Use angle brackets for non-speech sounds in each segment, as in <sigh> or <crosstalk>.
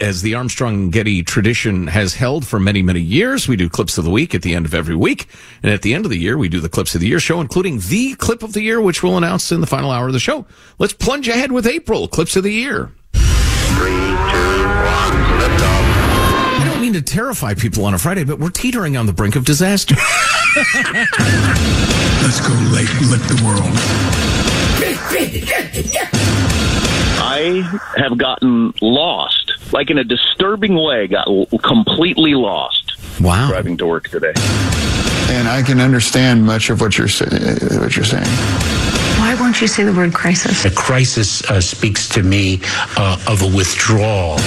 as the Armstrong and Getty tradition has held for many, many years. We do clips of the week at the end of every week. And at the end of the year, we do the clips of the year show, including the clip of the year, which we'll announce in the final hour of the show. Let's plunge ahead with April clips of the year. Three, two, one, lift off. I don't mean to terrify people on a Friday, but we're teetering on the brink of disaster. <laughs> Let's go lake lick the world. I have gotten lost, like in a disturbing way, got l- completely lost wow. driving to work today. And I can understand much of what you're sa- uh, what you're saying. Why won't you say the word crisis? A crisis uh, speaks to me uh, of a withdrawal.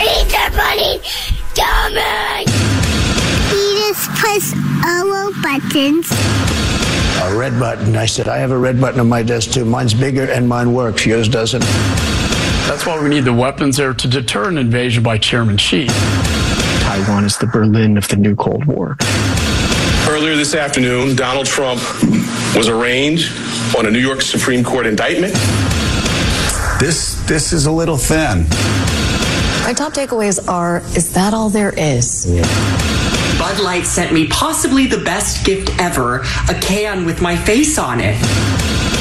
Eat the bunny, dummy! He just push all buttons. A red button. I said, I have a red button on my desk too. Mine's bigger and mine works. Yours doesn't. That's why we need the weapons there to deter an invasion by Chairman Xi. Taiwan is the Berlin of the new Cold War. Earlier this afternoon, Donald Trump was arraigned on a New York Supreme Court indictment. This this is a little thin. My top takeaways are is that all there is? Bud Light sent me possibly the best gift ever a can with my face on it.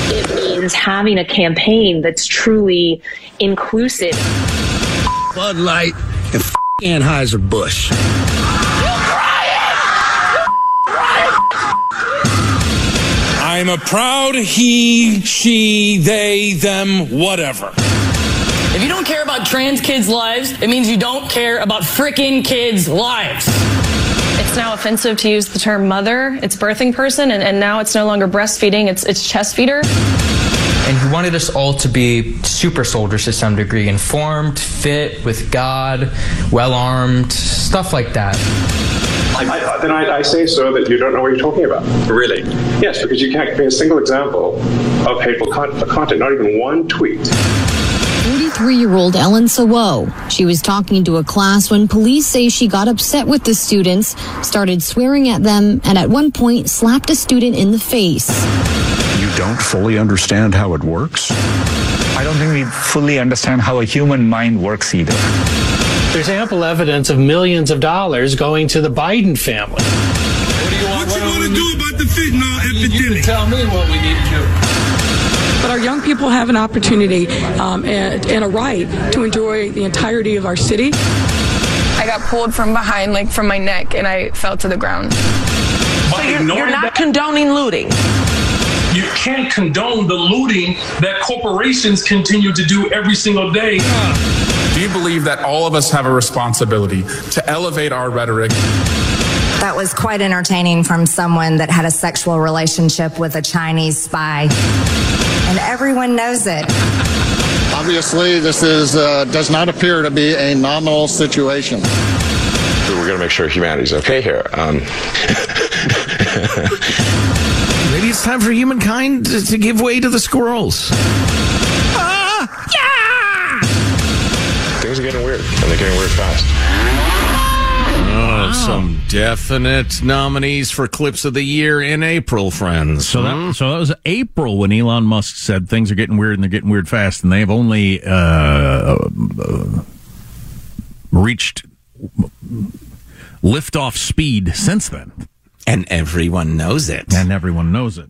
It means having a campaign that's truly inclusive. Bud Light and f- Anheuser-Busch. I'm a proud he, she, they, them, whatever. If you don't care about trans kids' lives, it means you don't care about frickin' kids' lives. It's now offensive to use the term mother. It's birthing person, and, and now it's no longer breastfeeding. It's it's chest feeder. And he wanted us all to be super soldiers to some degree, informed, fit, with God, well armed, stuff like that. I, then I, I say so that you don't know what you're talking about. Really? Yes, because you can't give me a single example of hateful con- content, not even one tweet. 43 year old Ellen Sawo. She was talking to a class when police say she got upset with the students, started swearing at them, and at one point slapped a student in the face. You don't fully understand how it works? I don't think we fully understand how a human mind works either. There's ample evidence of millions of dollars going to the Biden family. What do you want, what you want to do about the fentanyl epidemic? You tell me what we need to do. But our young people have an opportunity um, and, and a right to enjoy the entirety of our city. I got pulled from behind, like from my neck, and I fell to the ground. So you're, you're not condoning looting. You can't condone the looting that corporations continue to do every single day. Do you believe that all of us have a responsibility to elevate our rhetoric? That was quite entertaining from someone that had a sexual relationship with a Chinese spy. And everyone knows it. Obviously, this is uh, does not appear to be a nominal situation. We're going to make sure humanity's okay here. Um, <laughs> Maybe it's time for humankind to, to give way to the squirrels. Ah, yeah! Things are getting weird, and they're getting weird fast. Some definite nominees for clips of the year in April, friends. So that, so that was April when Elon Musk said things are getting weird and they're getting weird fast, and they've only uh, uh, reached liftoff speed since then. And everyone knows it. And everyone knows it.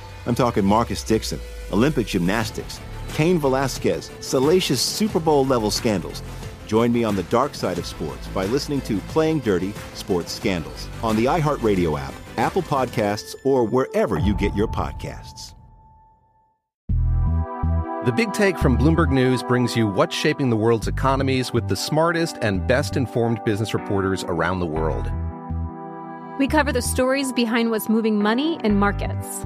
I'm talking Marcus Dixon, Olympic gymnastics, Cain Velasquez, salacious Super Bowl level scandals. Join me on the dark side of sports by listening to Playing Dirty Sports Scandals on the iHeartRadio app, Apple Podcasts, or wherever you get your podcasts. The Big Take from Bloomberg News brings you what's shaping the world's economies with the smartest and best informed business reporters around the world. We cover the stories behind what's moving money and markets